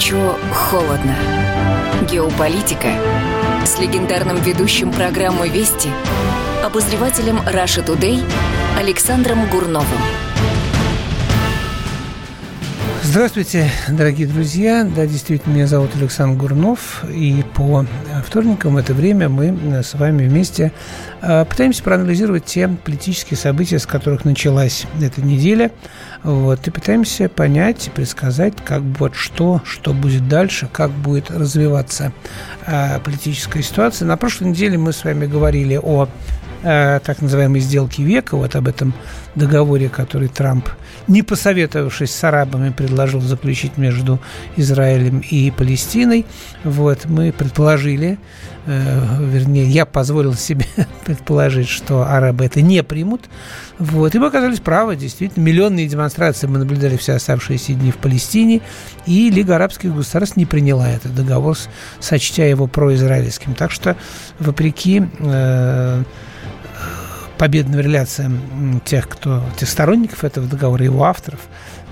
горячо, холодно. Геополитика с легендарным ведущим программы «Вести» обозревателем Раша Тудей Александром Гурновым. Здравствуйте, дорогие друзья. Да, действительно, меня зовут Александр Гурнов. И по вторникам в это время мы с вами вместе э, пытаемся проанализировать те политические события, с которых началась эта неделя. Вот, и пытаемся понять и предсказать, как вот что, что будет дальше, как будет развиваться э, политическая ситуация. На прошлой неделе мы с вами говорили о э, так называемой сделки века, вот об этом договоре, который Трамп, не посоветовавшись с арабами, предложил заключить между Израилем и Палестиной. Вот, мы предположили, э, вернее, я позволил себе предположить, что арабы это не примут. Вот, и мы оказались правы, действительно. Миллионные демонстрации мы наблюдали все оставшиеся дни в Палестине, и Лига арабских государств не приняла этот договор, сочтя его произраильским. Так что, вопреки э, победным реляциям тех, кто, тех сторонников этого договора, его авторов,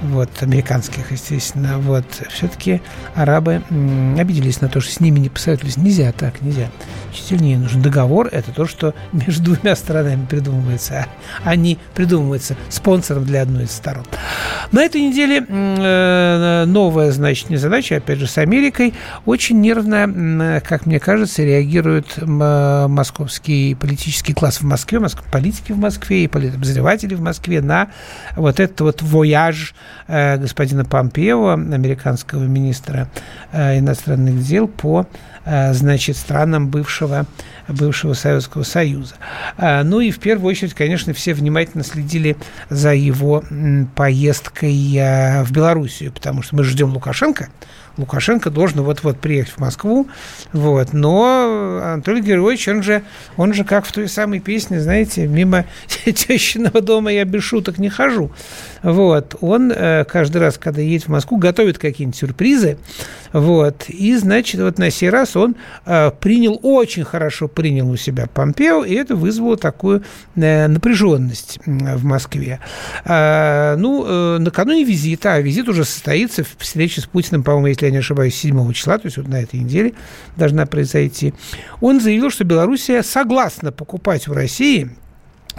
вот, американских, естественно, вот, все-таки арабы обиделись на то, что с ними не посоветовались. Нельзя так, нельзя. Чуть сильнее нужен договор. Это то, что между двумя сторонами придумывается, а не придумывается спонсором для одной из сторон. На этой неделе э, новая, значит, не задача, опять же, с Америкой. Очень нервно, как мне кажется, реагирует московский политический класс в Москве, политики в Москве и политобозреватели в Москве на вот этот вот вояж господина Помпео, американского министра э, иностранных дел по э, значит, странам бывшего, бывшего Советского Союза. Ну и в первую очередь, конечно, все внимательно следили за его поездкой в Белоруссию, потому что мы ждем Лукашенко, Лукашенко должен вот-вот приехать в Москву, вот, но Анатолий Георгиевич, он же, он же как в той самой песне, знаете, мимо тещиного дома я без шуток не хожу, вот, он э, каждый раз, когда едет в Москву, готовит какие-нибудь сюрпризы, вот, и, значит, вот на сей раз он э, принял, очень хорошо принял у себя Помпео, и это вызвало такую э, напряженность в Москве. А, ну, накануне визита, а визит уже состоится, встреча с Путиным, по-моему, если я не ошибаюсь, 7 числа, то есть вот на этой неделе должна произойти, он заявил, что Белоруссия согласна покупать в России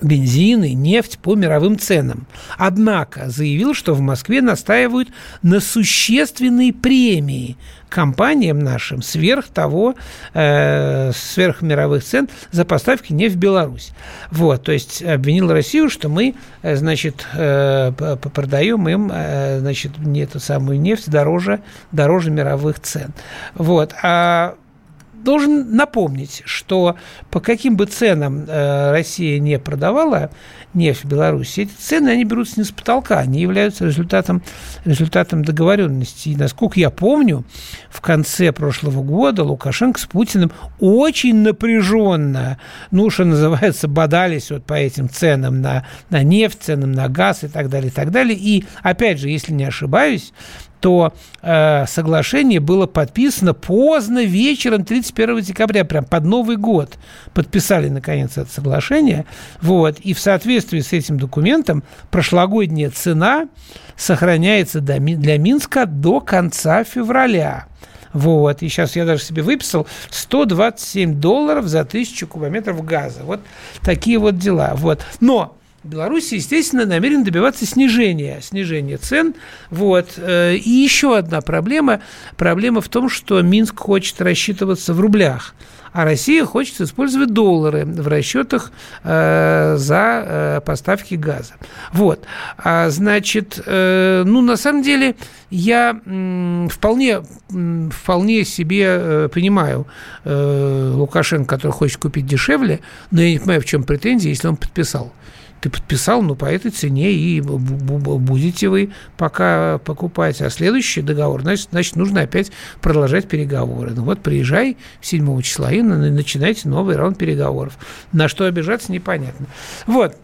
бензин и нефть по мировым ценам. Однако заявил, что в Москве настаивают на существенной премии компаниям нашим сверх того, э, сверх мировых цен за поставки нефть в Беларусь. Вот, то есть обвинил Россию, что мы, э, значит, э, продаем им, э, значит, не эту самую нефть дороже, дороже мировых цен. Вот, а должен напомнить, что по каким бы ценам э, Россия не продавала нефть в Беларуси, эти цены, они берутся не с потолка, они являются результатом, результатом договоренности. И, насколько я помню, в конце прошлого года Лукашенко с Путиным очень напряженно, ну, что называется, бодались вот по этим ценам на, на нефть, ценам на газ и так далее, и так далее. И, опять же, если не ошибаюсь, то э, соглашение было подписано поздно вечером 31 декабря, прям под Новый год подписали наконец это соглашение. Вот, и в соответствии с этим документом прошлогодняя цена сохраняется для Минска до конца февраля. Вот. И сейчас я даже себе выписал 127 долларов за тысячу кубометров газа. Вот такие вот дела. Вот. Но Беларусь, естественно, намерен добиваться снижения, снижения цен. Вот. Э, и еще одна проблема. Проблема в том, что Минск хочет рассчитываться в рублях а Россия хочет использовать доллары в расчетах э, за э, поставки газа. Вот. А, значит, э, ну, на самом деле, я э, вполне, вполне себе э, понимаю э, Лукашенко, который хочет купить дешевле, но я не понимаю, в чем претензия, если он подписал ты подписал, ну, по этой цене и будете вы пока покупать. А следующий договор, значит, значит нужно опять продолжать переговоры. Ну вот приезжай 7 числа и начинайте новый раунд переговоров. На что обижаться, непонятно. Вот.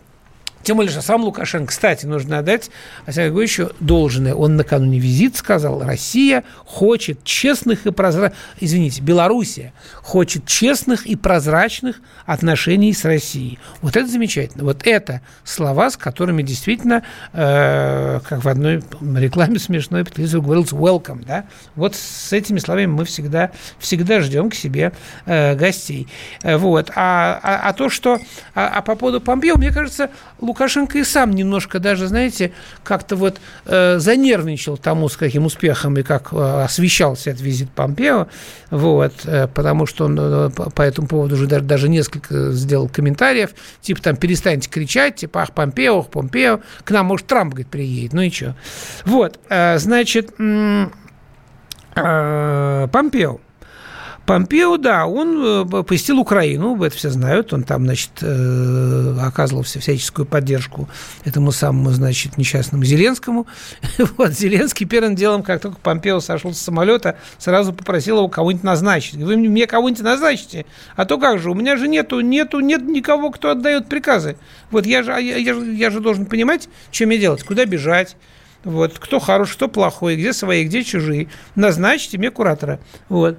Тем более, что сам Лукашенко, кстати, нужно отдать Александру Григорьевичу должное. Он накануне визит сказал, Россия хочет честных и прозрачных, извините, Белоруссия хочет честных и прозрачных отношений с Россией. Вот это замечательно. Вот это слова, с которыми действительно, э, как в одной рекламе смешной по телевизору говорилось welcome, да? Вот с этими словами мы всегда, всегда ждем к себе э, гостей. Э, вот. А, а, а то, что... А, а по поводу Помпео, мне кажется, Лукашенко и сам немножко даже, знаете, как-то вот э, занервничал тому, с каким успехом и как э, освещался этот визит Помпео, вот, э, потому что он э, по этому поводу уже даже, даже несколько сделал комментариев, типа там перестаньте кричать, типа ах, Помпео, ах, Помпео, к нам, может, Трамп, говорит, приедет, ну и что. Вот, э, значит, э, Помпео, Помпео, да, он э, посетил Украину, это все знают, он там, значит, э, оказывал всяческую поддержку этому самому, значит, несчастному Зеленскому. Вот, Зеленский первым делом, как только Помпео сошел с самолета, сразу попросил его кого-нибудь назначить. Вы мне кого-нибудь назначите, а то как же, у меня же нету, нету, нет никого, кто отдает приказы. Вот я же, я, я, я же должен понимать, чем мне делать, куда бежать, вот, кто хороший, кто плохой, где свои, где чужие. Назначьте мне куратора. Вот.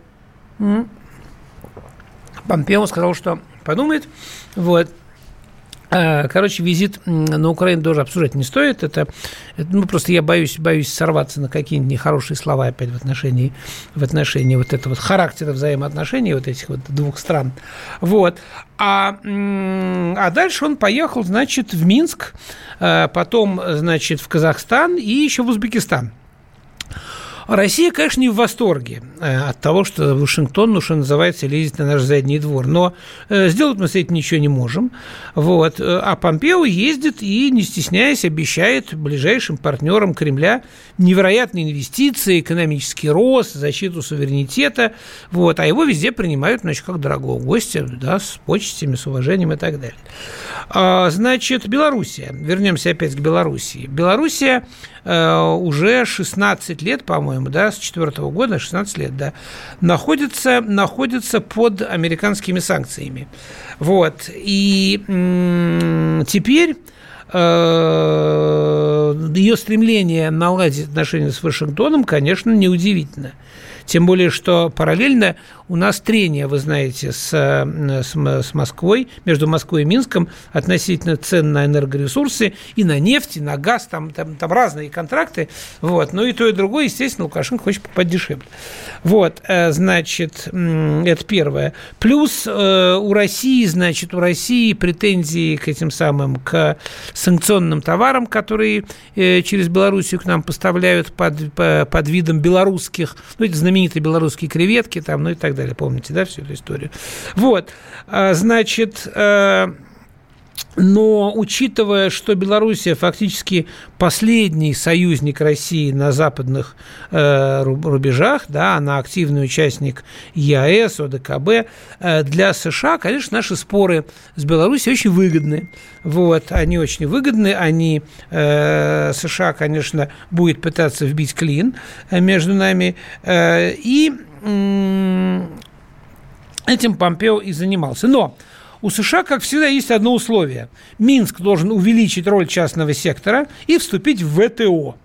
Помпео сказал, что подумает. Вот. А, короче, визит на Украину тоже обсуждать не стоит. Это, это ну, просто я боюсь, боюсь сорваться на какие-нибудь нехорошие слова опять в отношении, в отношении вот этого вот характера взаимоотношений вот этих вот двух стран. Вот. А, а дальше он поехал, значит, в Минск, а, потом, значит, в Казахстан и еще в Узбекистан. Россия, конечно, не в восторге э, от того, что Вашингтон, ну, что называется, лезет на наш задний двор. Но э, сделать мы с этим ничего не можем. Вот. А Помпео ездит и, не стесняясь, обещает ближайшим партнерам Кремля невероятные инвестиции, экономический рост, защиту суверенитета. Вот. А его везде принимают, значит, как дорогого гостя, да, с почестями, с уважением и так далее. А, значит, Белоруссия. Вернемся опять к Белоруссии. Белоруссия уже 16 лет, по-моему, да, с 4 года, 16 лет, да, находится, находится под американскими санкциями. Вот. И теперь э, ее стремление наладить отношения с Вашингтоном, конечно, неудивительно. Тем более, что параллельно у нас трение, вы знаете, с, с, с Москвой, между Москвой и Минском относительно цен на энергоресурсы и на нефть, и на газ, там, там, там разные контракты. Вот. Но и то, и другое, естественно, Лукашенко хочет покупать дешевле. Вот, э, значит, это первое. Плюс э, у России, значит, у России претензии к этим самым, к санкционным товарам, которые э, через Белоруссию к нам поставляют под, под видом белорусских, ну, эти знаменитые белорусские креветки, там, ну и так далее. Помните, да, всю эту историю? Вот, а, значит, э, но учитывая, что Белоруссия фактически последний союзник России на западных э, рубежах, да, она активный участник ЕАЭС, ОДКБ, э, для США, конечно, наши споры с Белоруссией очень выгодны. Вот, они очень выгодны, они, э, США, конечно, будет пытаться вбить клин э, между нами, э, и э, этим Помпео и занимался. Но у США, как всегда, есть одно условие. Минск должен увеличить роль частного сектора и вступить в ВТО.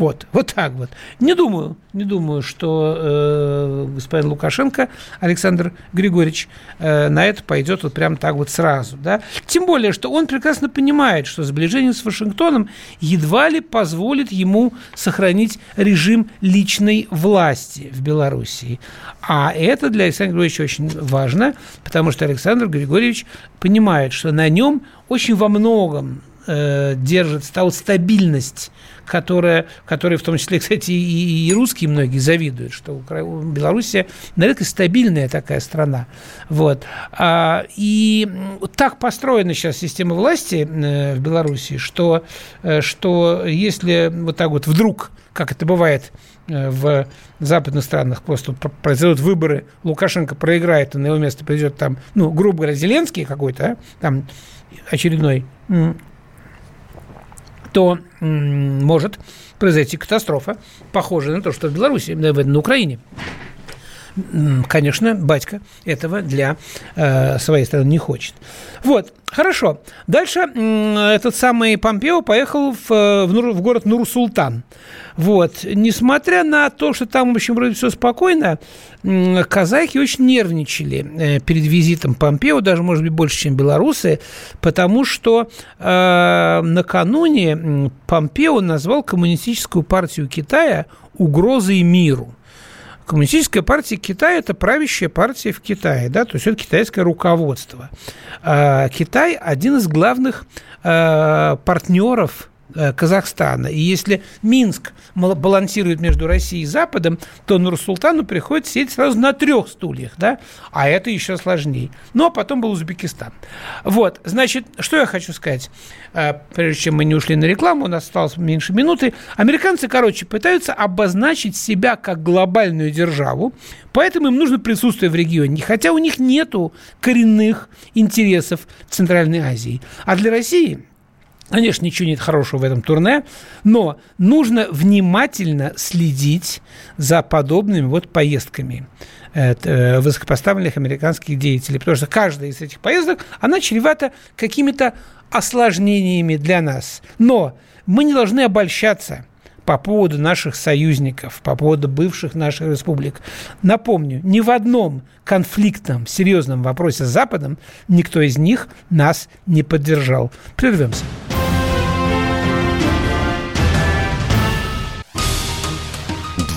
Вот, вот так вот. Не думаю, не думаю, что э, господин Лукашенко, Александр Григорьевич, э, на это пойдет вот прям так вот сразу, да. Тем более, что он прекрасно понимает, что сближение с Вашингтоном едва ли позволит ему сохранить режим личной власти в Белоруссии. А это для Александра Григорьевича очень важно, потому что Александр Григорьевич понимает, что на нем очень во многом э, держится та вот стабильность, которая, которой в том числе, кстати, и, и русские многие завидуют, что Белоруссия, наверное, стабильная такая страна. Вот. А, и так построена сейчас система власти э, в Беларуси, что, э, что если вот так вот вдруг, как это бывает в западных странах, просто произойдут выборы, Лукашенко проиграет, и на его место придет там, ну, грубо говоря, Зеленский какой-то, а, там очередной то может произойти катастрофа, похожая на то, что в Беларуси, на Украине. конечно, батька этого для э, своей страны не хочет. Вот, хорошо. Дальше этот самый Помпео поехал в, э, в, в город Нур-Султан. Вот. Несмотря на то, что там, в общем, вроде все спокойно, казахи очень нервничали э, перед визитом Помпео, даже, может быть, больше, чем белорусы, потому что э, накануне Помпео назвал коммунистическую партию Китая угрозой миру. Коммунистическая партия Китая – это правящая партия в Китае, да, то есть это китайское руководство. А Китай – один из главных э, партнеров Казахстана. И если Минск балансирует между Россией и Западом, то Нур-Султану приходится сидеть сразу на трех стульях, да, а это еще сложнее. Ну, а потом был Узбекистан. Вот, значит, что я хочу сказать, э, прежде чем мы не ушли на рекламу, у нас осталось меньше минуты. Американцы, короче, пытаются обозначить себя как глобальную державу, поэтому им нужно присутствие в регионе, хотя у них нету коренных интересов в Центральной Азии. А для России – Конечно, ничего нет хорошего в этом турне, но нужно внимательно следить за подобными вот поездками э, высокопоставленных американских деятелей, потому что каждая из этих поездок, она чревата какими-то осложнениями для нас. Но мы не должны обольщаться по поводу наших союзников, по поводу бывших наших республик. Напомню, ни в одном конфликтном, серьезном вопросе с Западом никто из них нас не поддержал. Прервемся.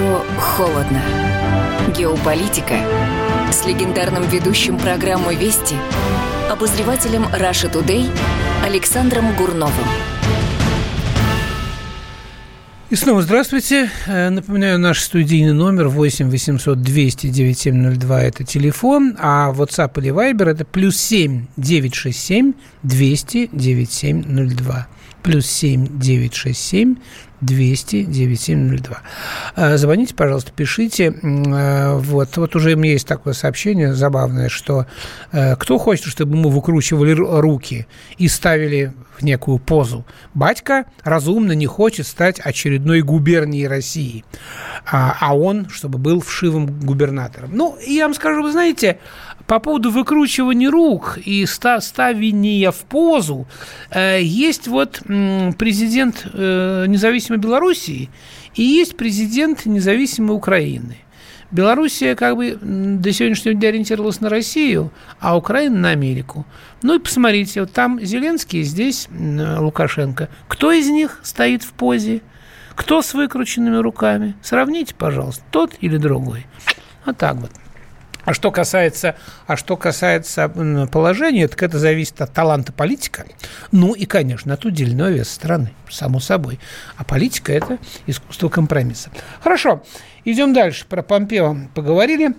Горячо, холодно. Геополитика с легендарным ведущим программы «Вести» обозревателем Раша Тудей Александром Гурновым. И снова здравствуйте. Э, напоминаю, наш студийный номер 8 800 200 9702 – это телефон, а WhatsApp или Viber – это плюс 7 967 200 9702. Плюс 7 967 200 9702. Звоните, пожалуйста, пишите. А, вот, вот уже у меня есть такое сообщение забавное, что э, кто хочет, чтобы мы выкручивали руки и ставили в некую позу. Батька разумно не хочет стать очередной губернией России, а, а он, чтобы был вшивым губернатором. Ну, я вам скажу, вы знаете, по поводу выкручивания рук и ставения в позу, э, есть вот президент э, независимой Белоруссии и есть президент независимой Украины. Белоруссия как бы до сегодняшнего дня ориентировалась на Россию, а Украина на Америку. Ну и посмотрите, вот там Зеленский, здесь Лукашенко. Кто из них стоит в позе? Кто с выкрученными руками? Сравните, пожалуйста, тот или другой. Вот так вот. А что касается, а что касается положения, так это зависит от таланта политика. Ну и, конечно, от удельного веса страны, само собой. А политика – это искусство компромисса. Хорошо, идем дальше. Про Помпео поговорили.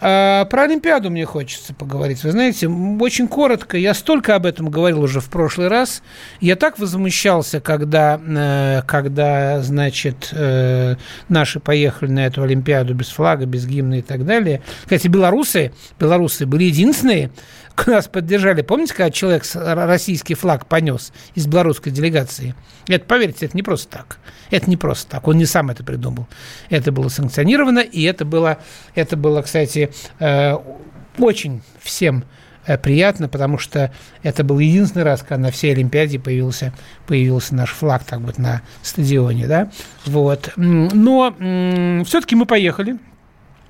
А, про Олимпиаду мне хочется поговорить. Вы знаете, очень коротко, я столько об этом говорил уже в прошлый раз. Я так возмущался, когда, э, когда значит, э, наши поехали на эту Олимпиаду без флага, без гимна и так далее. Кстати, белорусы, белорусы были единственные, нас поддержали. Помните, когда человек российский флаг понес из белорусской делегации? Это, поверьте, это не просто так. Это не просто так. Он не сам это придумал. Это было санкционировано, и это было, это было кстати, э, очень всем э, приятно, потому что это был единственный раз, когда на всей Олимпиаде появился, появился наш флаг так вот на стадионе, да, вот. Но все-таки мы поехали,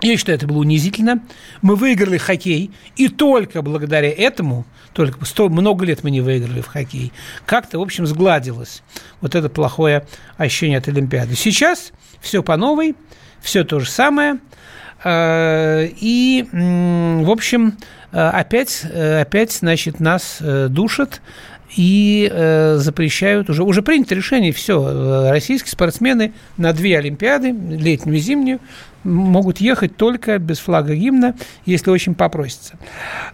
Я считаю, это было унизительно. Мы выиграли хоккей, и только благодаря этому, только сто, много лет мы не выиграли в хоккей, как-то, в общем, сгладилось вот это плохое ощущение от Олимпиады. Сейчас все по новой, все то же самое. Э, и, в общем, э, опять, э, опять, значит, нас душат и э, запрещают уже уже принято решение все российские спортсмены на две олимпиады летнюю и зимнюю могут ехать только без флага гимна если очень попросится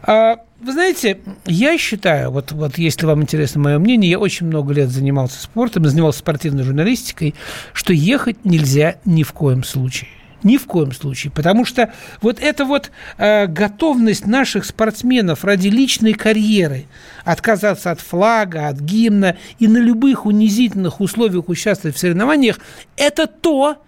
а, вы знаете я считаю вот вот если вам интересно мое мнение я очень много лет занимался спортом занимался спортивной журналистикой что ехать нельзя ни в коем случае ни в коем случае. Потому что вот эта вот э, готовность наших спортсменов ради личной карьеры отказаться от флага, от гимна и на любых унизительных условиях участвовать в соревнованиях, это то,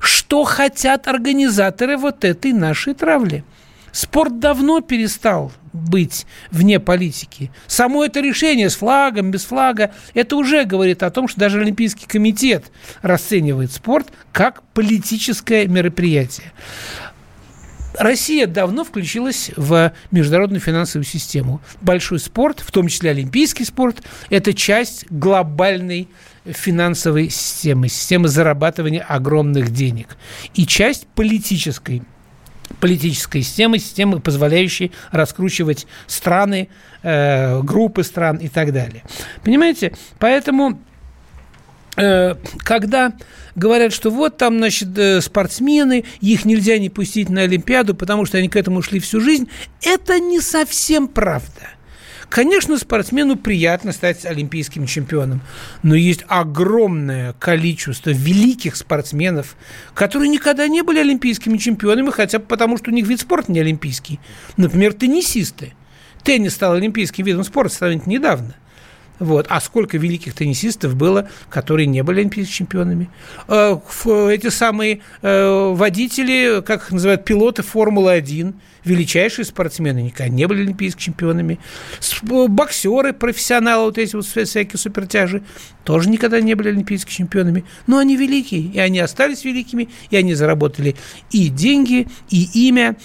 что хотят организаторы вот этой нашей травли. Спорт давно перестал быть вне политики. Само это решение с флагом, без флага, это уже говорит о том, что даже Олимпийский комитет расценивает спорт как политическое мероприятие. Россия давно включилась в международную финансовую систему. Большой спорт, в том числе олимпийский спорт, это часть глобальной финансовой системы, системы зарабатывания огромных денег и часть политической политической системы, системы, позволяющей раскручивать страны, э, группы стран и так далее. Понимаете? Поэтому э, когда говорят, что вот там, значит, э, спортсмены, их нельзя не пустить на Олимпиаду, потому что они к этому шли всю жизнь, это не совсем правда. Конечно, спортсмену приятно стать олимпийским чемпионом, но есть огромное количество великих спортсменов, которые никогда не были олимпийскими чемпионами, хотя бы потому, что у них вид спорта не олимпийский. Например, теннисисты. Теннис стал олимпийским видом спорта сравнительно недавно. Вот. А сколько великих теннисистов было, которые не были олимпийскими чемпионами? Э, эти самые э, водители, как их называют, пилоты Формулы-1, величайшие спортсмены, никогда не были олимпийскими чемпионами. Боксеры, профессионалы, вот эти вот всякие супертяжи, тоже никогда не были олимпийскими чемпионами. Но они великие, и они остались великими, и они заработали и деньги, и имя,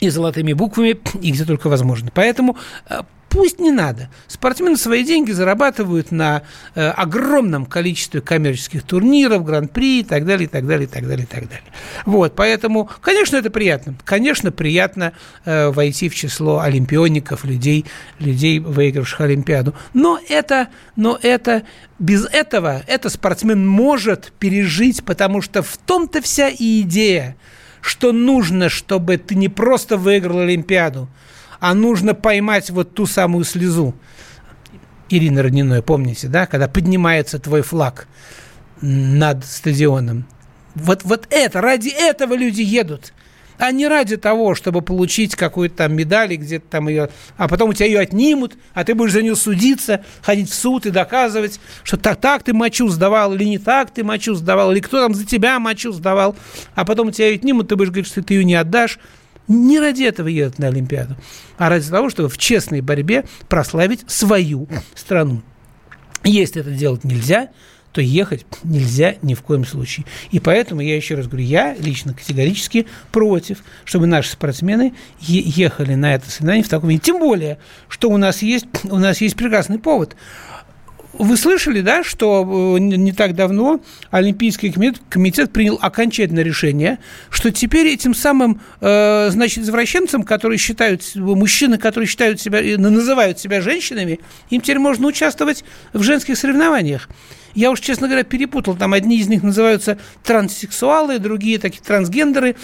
и золотыми буквами, и где только возможно. Поэтому э, Пусть не надо. Спортсмены свои деньги зарабатывают на э, огромном количестве коммерческих турниров, гран-при и так далее, и так далее, и так далее, и так далее. Вот, поэтому, конечно, это приятно. Конечно, приятно э, войти в число олимпиоников, людей, людей, выигравших Олимпиаду. Но это, но это без этого, это спортсмен может пережить, потому что в том-то вся и идея, что нужно, чтобы ты не просто выиграл Олимпиаду, а нужно поймать вот ту самую слезу. Ирина Родниной, помните, да, когда поднимается твой флаг над стадионом. Вот, вот это, ради этого люди едут а не ради того, чтобы получить какую-то там медаль, где-то там ее, а потом у тебя ее отнимут, а ты будешь за нее судиться, ходить в суд и доказывать, что так, так ты мочу сдавал, или не так ты мочу сдавал, или кто там за тебя мочу сдавал, а потом у тебя ее отнимут, ты будешь говорить, что ты ее не отдашь. Не ради этого едут на Олимпиаду, а ради того, чтобы в честной борьбе прославить свою страну. Если это делать нельзя, то ехать нельзя ни в коем случае. И поэтому я еще раз говорю, я лично категорически против, чтобы наши спортсмены ехали на это соревнование в таком виде. Тем более, что у нас есть, у нас есть прекрасный повод. Вы слышали, да, что э, не так давно Олимпийский комитет, комитет принял окончательное решение, что теперь этим самым, э, значит, извращенцам, которые считают, мужчины, которые считают себя, называют себя женщинами, им теперь можно участвовать в женских соревнованиях. Я уж, честно говоря, перепутал. Там одни из них называются транссексуалы, другие такие трансгендеры.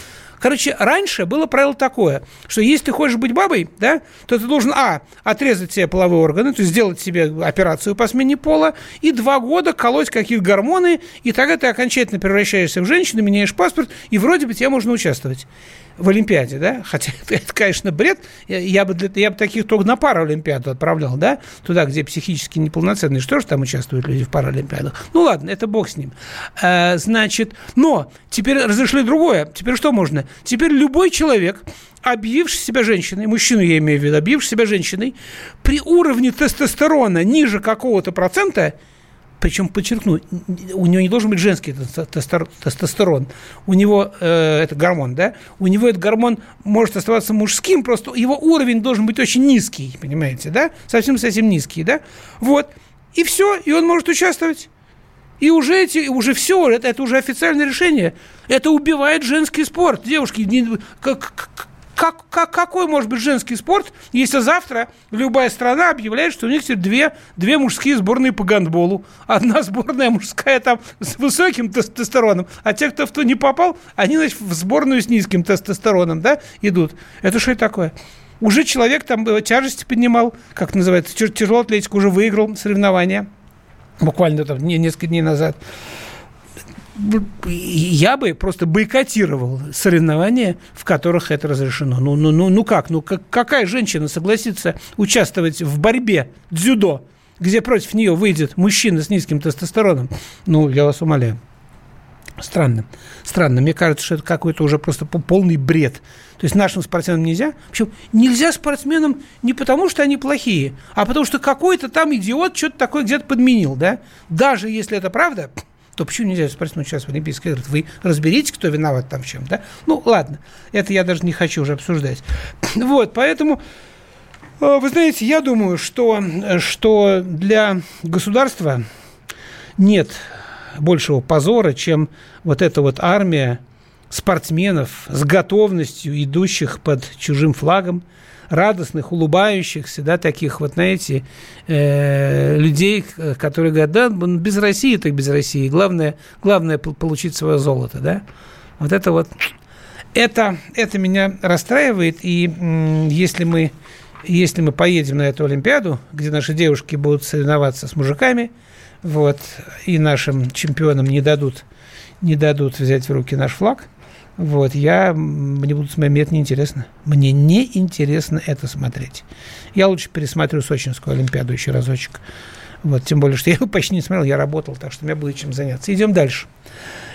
Короче, раньше было правило такое, что если ты хочешь быть бабой, да, то ты должен, а, отрезать себе половые органы, то есть сделать себе операцию по смене пола, и два года колоть какие-то гормоны, и тогда ты окончательно превращаешься в женщину, меняешь паспорт, и вроде бы тебе можно участвовать в Олимпиаде, да, хотя это, конечно, бред, я бы, для, я бы таких только на Паралимпиаду отправлял, да, туда, где психически неполноценные, что же там участвуют люди в Паралимпиадах? Ну, ладно, это бог с ним. А, значит, но теперь разрешили другое, теперь что можно? Теперь любой человек, объявивший себя женщиной, мужчину я имею в виду, объявивший себя женщиной, при уровне тестостерона ниже какого-то процента, причем, подчеркну, у него не должен быть женский тестостерон. У него, э, это гормон, да, у него этот гормон может оставаться мужским, просто его уровень должен быть очень низкий, понимаете, да, совсем-совсем низкий, да, вот, и все, и он может участвовать. И уже, эти, уже все, это, это уже официальное решение. Это убивает женский спорт. Девушки, не, как, как, как, какой может быть женский спорт, если завтра любая страна объявляет, что у них две, две мужские сборные по гандболу. Одна сборная мужская там с высоким тестостероном, а те, кто в то не попал, они, значит, в сборную с низким тестостероном, да, идут. Это что такое? Уже человек там э, тяжести поднимал, как называется, тяжелую атлетику, уже выиграл соревнования буквально там несколько дней назад я бы просто бойкотировал соревнования, в которых это разрешено. Ну, ну, ну, ну как? Ну, как, какая женщина согласится участвовать в борьбе дзюдо, где против нее выйдет мужчина с низким тестостероном? Ну, я вас умоляю. Странно. Странно. Мне кажется, что это какой-то уже просто полный бред. То есть нашим спортсменам нельзя. Причем нельзя спортсменам не потому, что они плохие, а потому что какой-то там идиот что-то такое где-то подменил, да? Даже если это правда, то почему нельзя спортсмену сейчас в Олимпийских играх? Вы разберите, кто виноват там в чем, да? Ну, ладно, это я даже не хочу уже обсуждать. Вот, поэтому, э, вы знаете, я думаю, что, что для государства нет большего позора, чем вот эта вот армия спортсменов с готовностью идущих под чужим флагом, радостных, улыбающихся, да, таких вот, знаете, э, людей, которые говорят, да, без России, так без России. Главное, главное получить свое золото, да. Вот это вот, это, это меня расстраивает, и если мы, если мы поедем на эту Олимпиаду, где наши девушки будут соревноваться с мужиками, вот, и нашим чемпионам не дадут, не дадут взять в руки наш флаг – вот, я, мне буду смотреть, мне это неинтересно. Мне не интересно это смотреть. Я лучше пересмотрю Сочинскую Олимпиаду еще разочек. Вот, тем более, что я его почти не смотрел, я работал, так что у меня будет чем заняться. Идем дальше.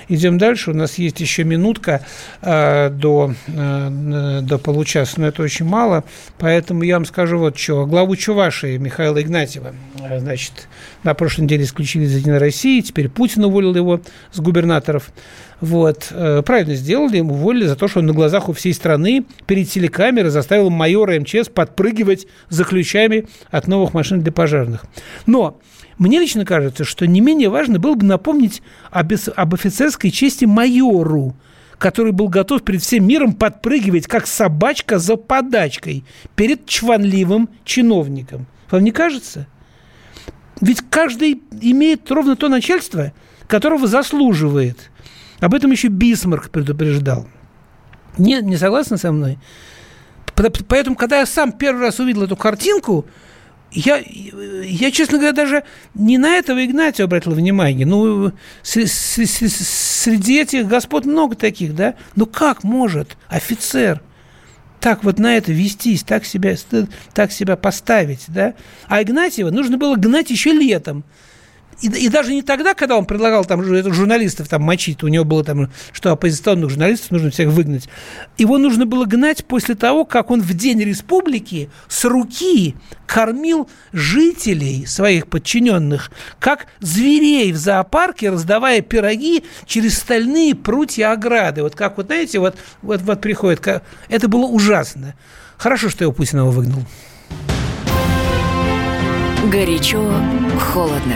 Идем дальше. У нас есть еще минутка э, до, э, до получаса, но это очень мало. Поэтому я вам скажу вот что. Главу Чувашии Михаила Игнатьева, э, значит, на прошлой неделе исключили из Единой России, теперь Путин уволил его с губернаторов. Вот. Э, правильно сделали, ему уволили за то, что он на глазах у всей страны перед телекамерой заставил майора МЧС подпрыгивать за ключами от новых машин для пожарных. Но мне лично кажется, что не менее важно было бы напомнить об, об офицерской чести майору, который был готов перед всем миром подпрыгивать, как собачка за подачкой, перед чванливым чиновником. Вам не кажется? Ведь каждый имеет ровно то начальство, которого заслуживает. Об этом еще Бисмарк предупреждал. Не, не согласны со мной? Поэтому, когда я сам первый раз увидел эту картинку, я, я, честно говоря, даже не на этого Игнатия обратил внимание. Ну, среди этих господ много таких, да? Ну, как может офицер так вот на это вестись, так себя, так себя поставить, да? А Игнатьева нужно было гнать еще летом. И, и даже не тогда, когда он предлагал там журналистов там мочить, у него было там, что оппозиционных журналистов нужно всех выгнать. Его нужно было гнать после того, как он в День Республики с руки кормил жителей своих подчиненных, как зверей в зоопарке, раздавая пироги через стальные прутья ограды. Вот как, вот знаете, вот, вот, вот приходит... Это было ужасно. Хорошо, что его Путин его выгнал. Горячо, холодно.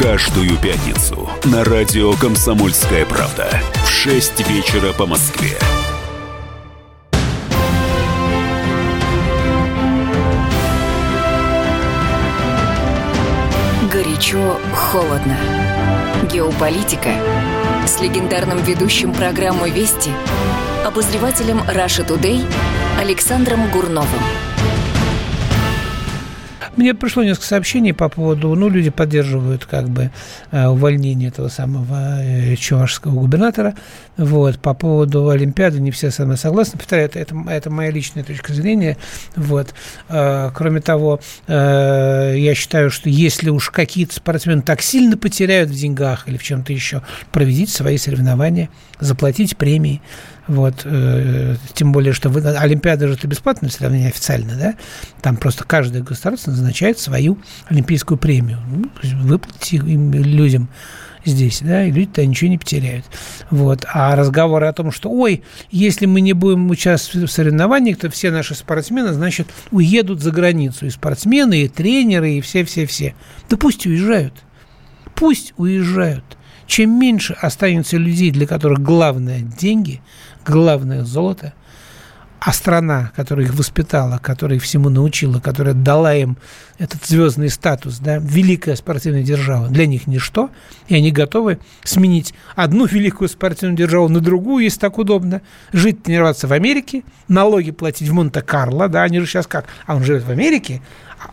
Каждую пятницу на радио «Комсомольская правда» в 6 вечера по Москве. Горячо, холодно. Геополитика с легендарным ведущим программы «Вести» обозревателем Раша Тудей Александром Гурновым. Мне пришло несколько сообщений по поводу, ну, люди поддерживают как бы э, увольнение этого самого э, чувашского губернатора, вот, по поводу Олимпиады не все со мной согласны, повторяю, это, это, это моя личная точка зрения, вот, э, кроме того, я считаю, что если уж какие-то спортсмены так сильно потеряют в деньгах или в чем-то еще, проведите свои соревнования, заплатите премии, вот, э, тем более, что вы, Олимпиада же это бесплатное сравнение официально, да? Там просто каждое государство назначает свою олимпийскую премию. Ну, выплатите им людям здесь, да, и люди-то ничего не потеряют. Вот. А разговоры о том, что, ой, если мы не будем участвовать в соревнованиях, то все наши спортсмены, значит, уедут за границу. И спортсмены, и тренеры, и все-все-все. Да пусть уезжают. Пусть уезжают. Чем меньше останется людей, для которых главное – деньги – главное золото, а страна, которая их воспитала, которая их всему научила, которая дала им этот звездный статус, да, великая спортивная держава, для них ничто, и они готовы сменить одну великую спортивную державу на другую, если так удобно, жить, тренироваться в Америке, налоги платить в Монте-Карло, да, они же сейчас как, а он живет в Америке,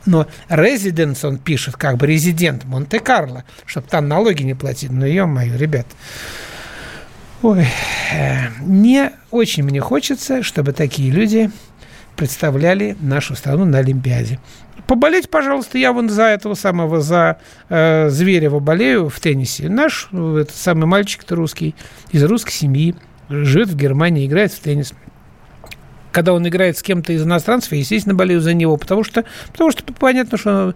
но резиденс он пишет, как бы резидент Монте-Карло, чтобы там налоги не платить, ну, ё-моё, ребят, Ой, не очень мне хочется, чтобы такие люди представляли нашу страну на Олимпиаде. Поболеть, пожалуйста, я вон за этого самого, за э, Зверева болею в теннисе. Наш, этот самый мальчик-то русский, из русской семьи, живет в Германии, играет в теннис когда он играет с кем-то из иностранцев, я, естественно, болею за него, потому что, потому что понятно, что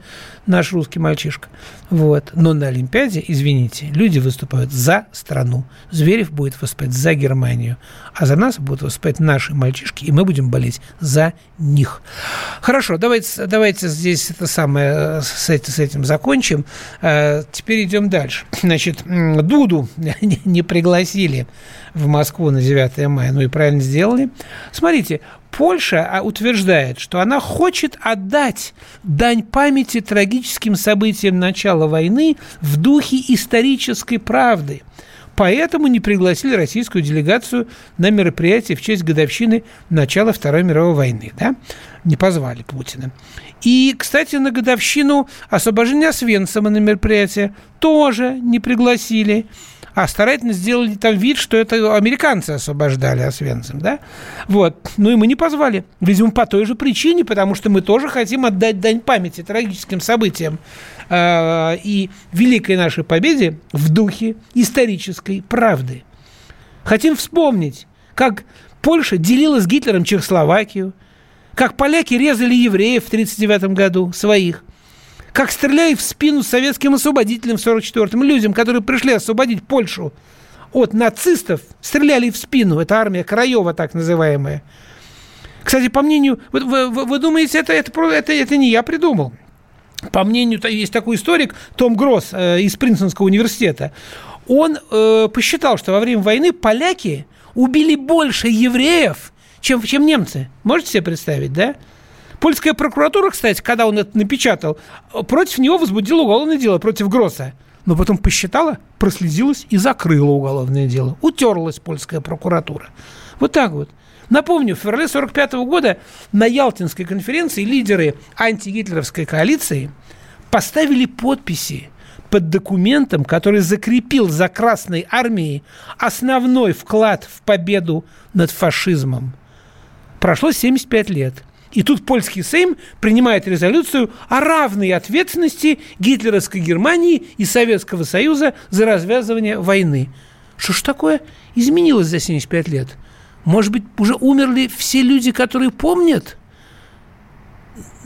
наш русский мальчишка. Вот. Но на Олимпиаде, извините, люди выступают за страну. Зверев будет выступать за Германию, а за нас будут выступать наши мальчишки, и мы будем болеть за них. Хорошо, давайте, давайте здесь это самое с этим, с этим закончим. Э, теперь идем дальше. Значит, Дуду не пригласили в Москву на 9 мая. Ну и правильно сделали. Смотрите, Польша а, утверждает, что она хочет отдать дань памяти трагическим событиям начала войны в духе исторической правды. Поэтому не пригласили российскую делегацию на мероприятие в честь годовщины начала Второй мировой войны. Да? Не позвали Путина. И, кстати, на годовщину освобождения Освенцима на мероприятие тоже не пригласили а старательно сделали там вид, что это американцы освобождали Освенцим, да? Вот. Ну и мы не позвали. Видимо, по той же причине, потому что мы тоже хотим отдать дань памяти трагическим событиям э, и великой нашей победе в духе исторической правды. Хотим вспомнить, как Польша делила с Гитлером Чехословакию, как поляки резали евреев в 1939 году своих, как стреляли в спину советским освободителям в 44-м, людям, которые пришли освободить Польшу от нацистов, стреляли в спину. Это армия Краева, так называемая. Кстати, по мнению... Вы, вы, вы думаете, это, это, это, это не я придумал? По мнению, есть такой историк Том Гросс э, из Принстонского университета. Он э, посчитал, что во время войны поляки убили больше евреев, чем, чем немцы. Можете себе представить, да? Польская прокуратура, кстати, когда он это напечатал, против него возбудила уголовное дело, против Гросса. Но потом посчитала, прослезилась и закрыла уголовное дело. Утерлась польская прокуратура. Вот так вот. Напомню, в феврале 1945 года на Ялтинской конференции лидеры антигитлеровской коалиции поставили подписи под документом, который закрепил за Красной Армией основной вклад в победу над фашизмом. Прошло 75 лет. И тут польский Сейм принимает резолюцию о равной ответственности гитлеровской Германии и Советского Союза за развязывание войны. Что ж такое изменилось за 75 лет? Может быть, уже умерли все люди, которые помнят?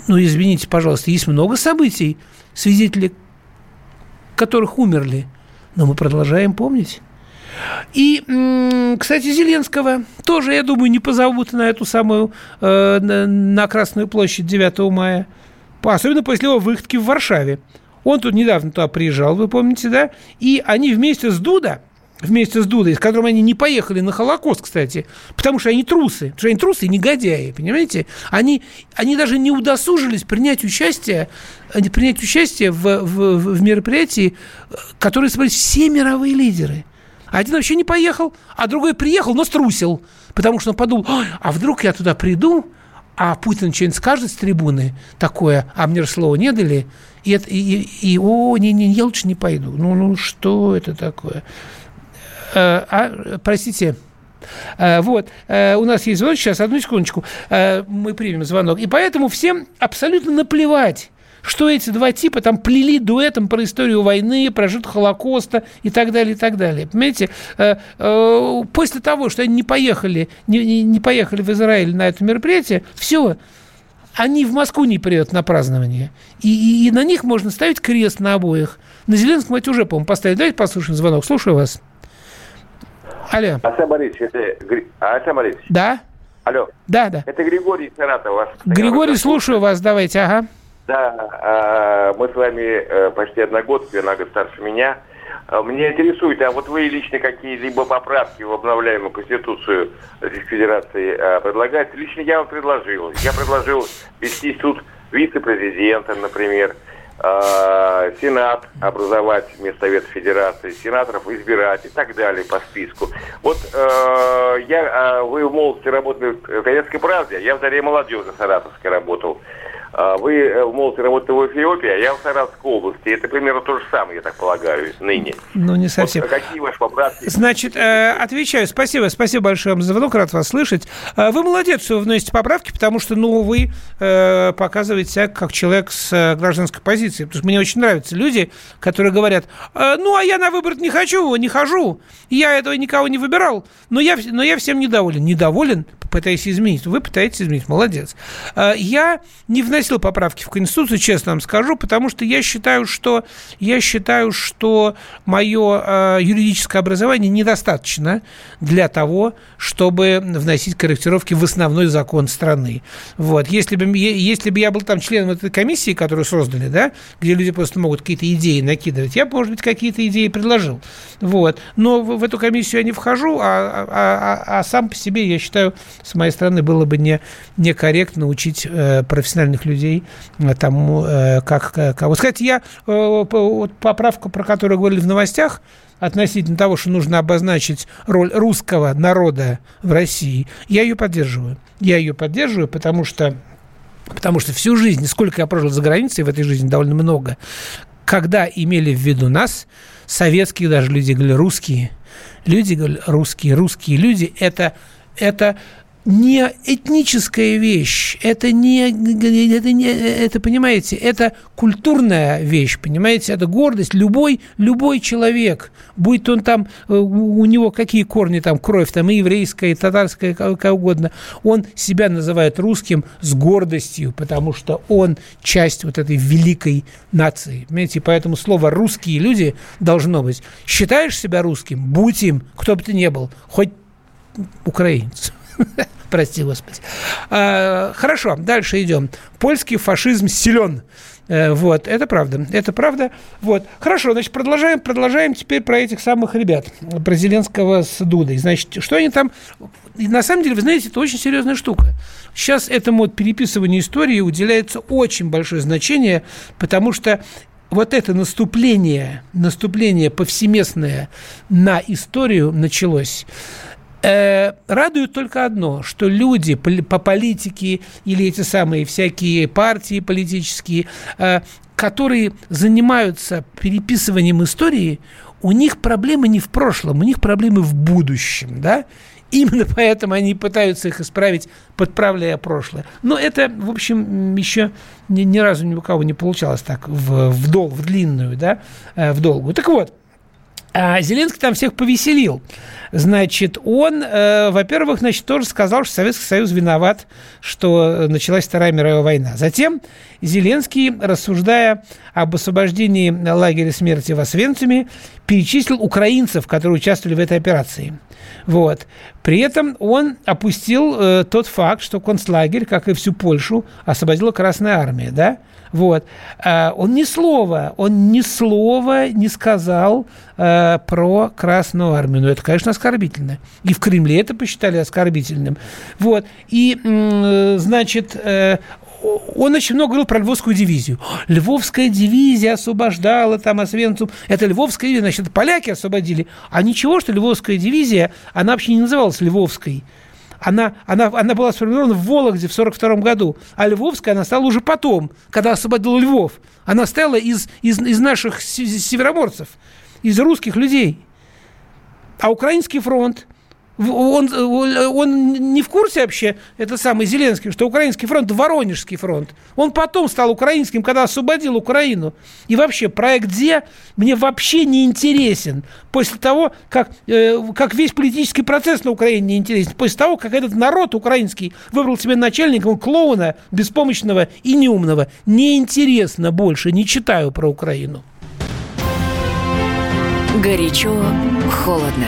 Ну, извините, пожалуйста, есть много событий, свидетели которых умерли, но мы продолжаем помнить. И, кстати, Зеленского тоже, я думаю, не позовут на эту самую, э, на Красную площадь 9 мая. Особенно после его выходки в Варшаве. Он тут недавно туда приезжал, вы помните, да? И они вместе с Дуда, вместе с Дудой, с которым они не поехали на Холокост, кстати, потому что они трусы, потому что они трусы и негодяи, понимаете? Они, они даже не удосужились принять участие, принять участие в, в, в мероприятии, которое собрались все мировые лидеры – один вообще не поехал, а другой приехал, но струсил. Потому что он подумал, а вдруг я туда приду, а Путин что-нибудь скажет с трибуны такое, а мне слова не дали, и, это, и, и, и о, не, не, я лучше не пойду. Ну, ну, что это такое? А, а простите, а, вот, а, у нас есть звонок, сейчас, одну секундочку, а, мы примем звонок. И поэтому всем абсолютно наплевать, что эти два типа там плели дуэтом про историю войны, про жид Холокоста и так далее, и так далее. Понимаете, после того, что они не поехали, не, не поехали в Израиль на это мероприятие, все, они в Москву не приедут на празднование. И, и, и на них можно ставить крест на обоих. На Зеленском эти уже, по-моему, поставили. Давайте послушаем звонок. Слушаю вас. Алло. Асан Борисович, это... Асан Борисович. Да? Алло. Да, да. Это Григорий Саратов. Григорий, слушаю вас, давайте, ага. Да, а, мы с вами э, почти одногодки, год старше меня. А, меня интересует, а вот вы лично какие-либо поправки в обновляемую Конституцию Российской Федерации а, предлагаете? Лично я вам предложил. Я предложил вести суд вице-президента, например, Сенат образовать вместо Совета Федерации, сенаторов избирать и так далее по списку. Вот э, я, вы в молодости работали в «Советской правде», я в «Заре молодежи» Саратовской работал. А вы э, в молодости работаете в Эфиопии, а я в Саратовской области. Это примерно то же самое, я так полагаю, ныне. Ну, не совсем. Вот, какие ваши поправки? Значит, э, отвечаю. Спасибо, спасибо большое вам за звонок, рад вас слышать. Э, вы молодец, что вы вносите поправки, потому что, ну, вы показываете себя как человек с гражданской позицией. Потому что мне очень нравятся люди, которые говорят, ну, а я на выбор не хочу, не хожу, я этого никого не выбирал, но я, но я всем недоволен. Недоволен, пытаясь изменить. Вы пытаетесь изменить, молодец. Э, я не вносил поправки в Конституцию, честно вам скажу, потому что я считаю, что, я считаю, что мое э, юридическое образование недостаточно для того, чтобы вносить корректировки в основной закон страны. Вот. Если, бы, если бы я был там членом этой комиссии, которую создали, да, где люди просто могут какие-то идеи накидывать, я бы, может быть, какие-то идеи предложил. Вот. Но в, в эту комиссию я не вхожу, а, а, а, а сам по себе, я считаю, с моей стороны было бы не, некорректно учить э, профессиональных людей э, тому, э, как кого. Кстати, я э, вот поправку, про которую говорили в новостях, относительно того, что нужно обозначить роль русского народа в России, я ее поддерживаю. Я ее поддерживаю, потому что, потому что всю жизнь, сколько я прожил за границей, в этой жизни довольно много, когда имели в виду нас, советские даже люди говорили русские, люди говорили русские, русские люди, это, это не этническая вещь, это не, это не, это, понимаете, это культурная вещь, понимаете, это гордость. Любой, любой человек, будь он там, э, у него какие корни там, кровь там, и еврейская, и татарская, как угодно, он себя называет русским с гордостью, потому что он часть вот этой великой нации. Понимаете, поэтому слово «русские люди» должно быть. Считаешь себя русским? Будь им, кто бы ты ни был, хоть украинец. Прости, Господи. А, хорошо, дальше идем. Польский фашизм силен. Э, вот, это правда, это правда. Вот, хорошо, значит, продолжаем, продолжаем теперь про этих самых ребят, про Зеленского с Дудой. Значит, что они там... На самом деле, вы знаете, это очень серьезная штука. Сейчас этому вот переписыванию истории уделяется очень большое значение, потому что вот это наступление, наступление повсеместное на историю началось радует только одно, что люди по политике или эти самые всякие партии политические, э, которые занимаются переписыванием истории, у них проблемы не в прошлом, у них проблемы в будущем, да? Именно поэтому они пытаются их исправить, подправляя прошлое. Но это, в общем, еще ни, ни разу ни у кого не получалось так в, в, дол, в длинную, да, э, в долгую. Так вот, а Зеленский там всех повеселил. Значит, он, э, во-первых, значит, тоже сказал, что Советский Союз виноват, что началась Вторая мировая война. Затем Зеленский, рассуждая об освобождении лагеря смерти в Освенциме, перечислил украинцев, которые участвовали в этой операции. Вот. При этом он опустил э, тот факт, что концлагерь, как и всю Польшу, освободила Красная Армия, да? Вот. А, он ни слова, он ни слова не сказал э, про Красную Армию. Но это, конечно, оскорбительно. И в Кремле это посчитали оскорбительным. Вот. И, значит, э, он очень много говорил про Львовскую дивизию. Львовская дивизия освобождала там Освенцум. Это Львовская дивизия, значит, поляки освободили. А ничего, что Львовская дивизия, она вообще не называлась Львовской она, она, она была сформирована в Вологде в 42 году, а Львовская она стала уже потом, когда освободила Львов. Она стала из, из, из наших североморцев, из русских людей. А Украинский фронт он, он не в курсе вообще, это самый Зеленский, что украинский фронт – Воронежский фронт. Он потом стал украинским, когда освободил Украину. И вообще проект «Зе» мне вообще не интересен. После того, как, э, как весь политический процесс на Украине не интересен. После того, как этот народ украинский выбрал себе начальником клоуна, беспомощного и неумного. Неинтересно больше, не читаю про Украину. Горячо, холодно.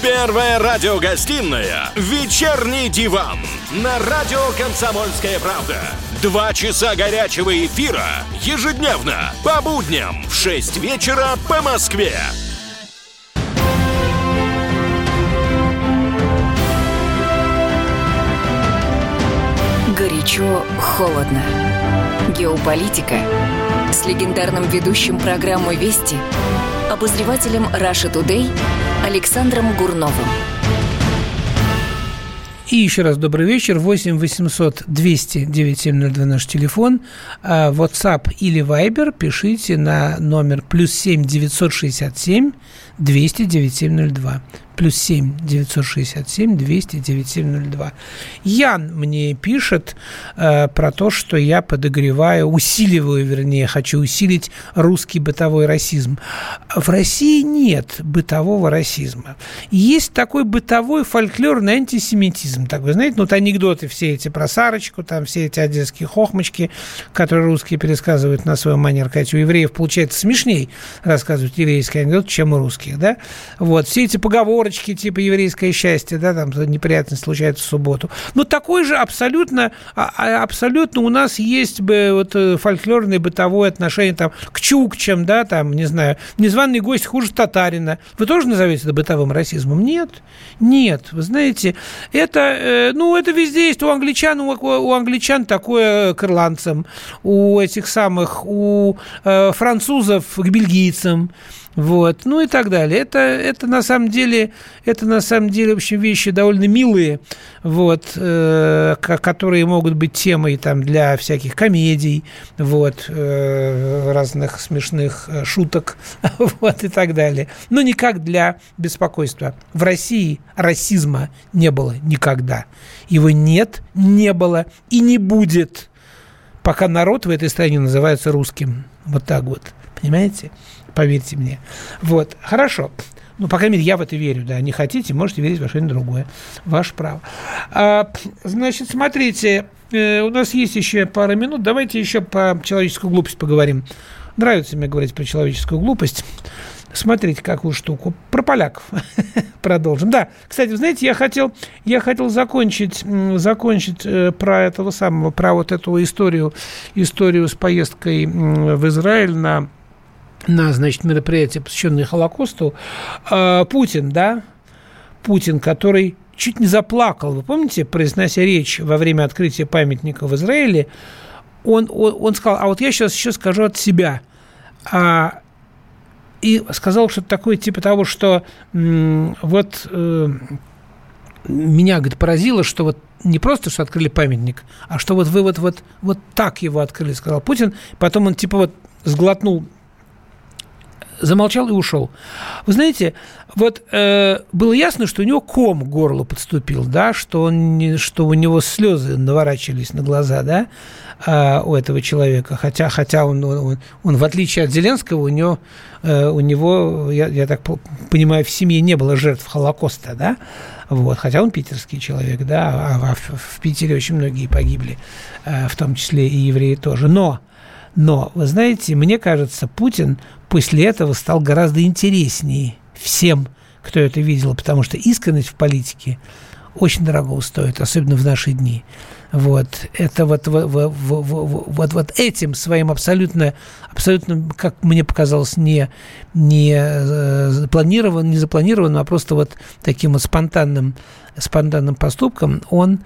Первая радиогостинная «Вечерний диван» на радио «Комсомольская правда». Два часа горячего эфира ежедневно по будням в 6 вечера по Москве. Горячо, холодно. Геополитика с легендарным ведущим программы «Вести» обозревателем Раша Тудей Александром Гурновым. И еще раз добрый вечер. 8 800 200 9702 наш телефон. А WhatsApp или Viber пишите на номер плюс 7 967 200 9702 плюс 7 967 200 9702. Ян мне пишет э, про то, что я подогреваю, усиливаю, вернее, хочу усилить русский бытовой расизм. В России нет бытового расизма. Есть такой бытовой фольклорный антисемитизм. Так, вы знаете, ну, вот анекдоты все эти про Сарочку, там все эти одесские хохмочки, которые русские пересказывают на свой манер. Хотя у евреев получается смешней рассказывать еврейский анекдот, чем у русских, да? Вот, все эти поговоры поговорочки типа еврейское счастье, да, там неприятность случается в субботу. Но такой же абсолютно, а, а, абсолютно у нас есть бы вот э, фольклорное бытовое отношение там к чукчам, да, там, не знаю, незваный гость хуже татарина. Вы тоже назовете это бытовым расизмом? Нет, нет. Вы знаете, это, э, ну, это везде есть. У англичан, у, у англичан такое к ирландцам, у этих самых, у э, французов к бельгийцам. Вот, ну и так далее. Это, это на самом деле, это на самом деле, в общем, вещи довольно милые, вот, э, которые могут быть темой там для всяких комедий, вот, э, разных смешных э, шуток, вот, и так далее. Но никак для беспокойства. В России расизма не было никогда. Его нет, не было и не будет, пока народ в этой стране называется русским. Вот так вот. Понимаете? Поверьте мне. Вот, хорошо. Ну, по крайней мере, я в это верю, да. Не хотите, можете верить во что-нибудь другое. Ваше право. А, значит, смотрите, э, у нас есть еще пара минут. Давайте еще по человеческую глупость поговорим. Нравится мне говорить про человеческую глупость. Смотрите, какую штуку. Про поляков продолжим. Да, кстати, знаете, я хотел, я хотел закончить, закончить э, про этого самого, про вот эту историю, историю с поездкой в Израиль на на, значит, мероприятие, посвященное Холокосту, э, Путин, да, Путин, который чуть не заплакал, вы помните, произнося речь во время открытия памятника в Израиле, он, он, он сказал, а вот я сейчас еще скажу от себя. А, и сказал что-то такое типа того, что м, вот э, меня, говорит, поразило, что вот не просто, что открыли памятник, а что вот вы вот, вот, вот так его открыли, сказал Путин. Потом он типа вот сглотнул замолчал и ушел. Вы знаете, вот э, было ясно, что у него ком к горлу подступил, да, что, он что у него слезы наворачивались на глаза, да, э, у этого человека. Хотя, хотя он, он, он, в отличие от Зеленского, у него, э, у него я, я так понимаю, в семье не было жертв Холокоста, да, вот, хотя он питерский человек, да, а, а в, в Питере очень многие погибли, э, в том числе и евреи тоже. Но но, вы знаете, мне кажется, Путин после этого стал гораздо интереснее всем, кто это видел, потому что искренность в политике очень дорого стоит, особенно в наши дни. Вот. Это вот, вот, вот, вот, вот этим своим абсолютно, абсолютно, как мне показалось, не, не э, планированным, не запланированным, а просто вот таким вот спонтанным, спонтанным поступком он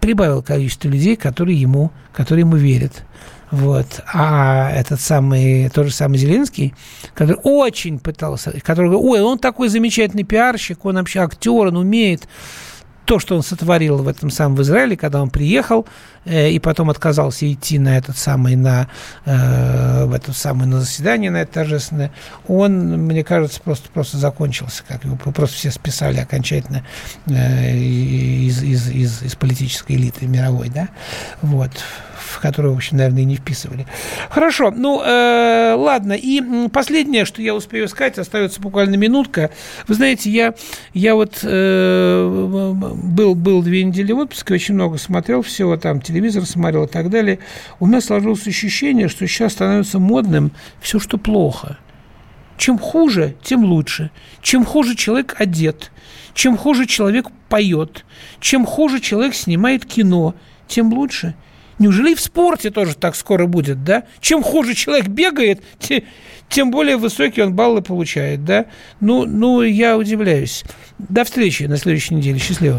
прибавил количество людей, которые ему, которые ему верят. Вот. А этот самый, тот же самый Зеленский, который очень пытался, который говорит, ой, он такой замечательный пиарщик, он вообще актер, он умеет то, что он сотворил в этом самом Израиле, когда он приехал э, и потом отказался идти на этот самый на э, в это самое на заседание на это торжественное, он, мне кажется, просто просто закончился, как его просто все списали окончательно э, из, из, из, из политической элиты мировой, да, вот в которую, в общем, наверное, и не вписывали. Хорошо, ну, э, ладно. И последнее, что я успею сказать, остается буквально минутка. Вы знаете, я, я вот э, был, был две недели в отпуске, очень много смотрел всего, там телевизор смотрел и так далее. У меня сложилось ощущение, что сейчас становится модным все, что плохо. Чем хуже, тем лучше. Чем хуже человек одет, чем хуже человек поет, чем хуже человек снимает кино, тем лучше – Неужели и в спорте тоже так скоро будет, да? Чем хуже человек бегает, тем более высокие он баллы получает, да? Ну, ну, я удивляюсь. До встречи на следующей неделе. Счастливо.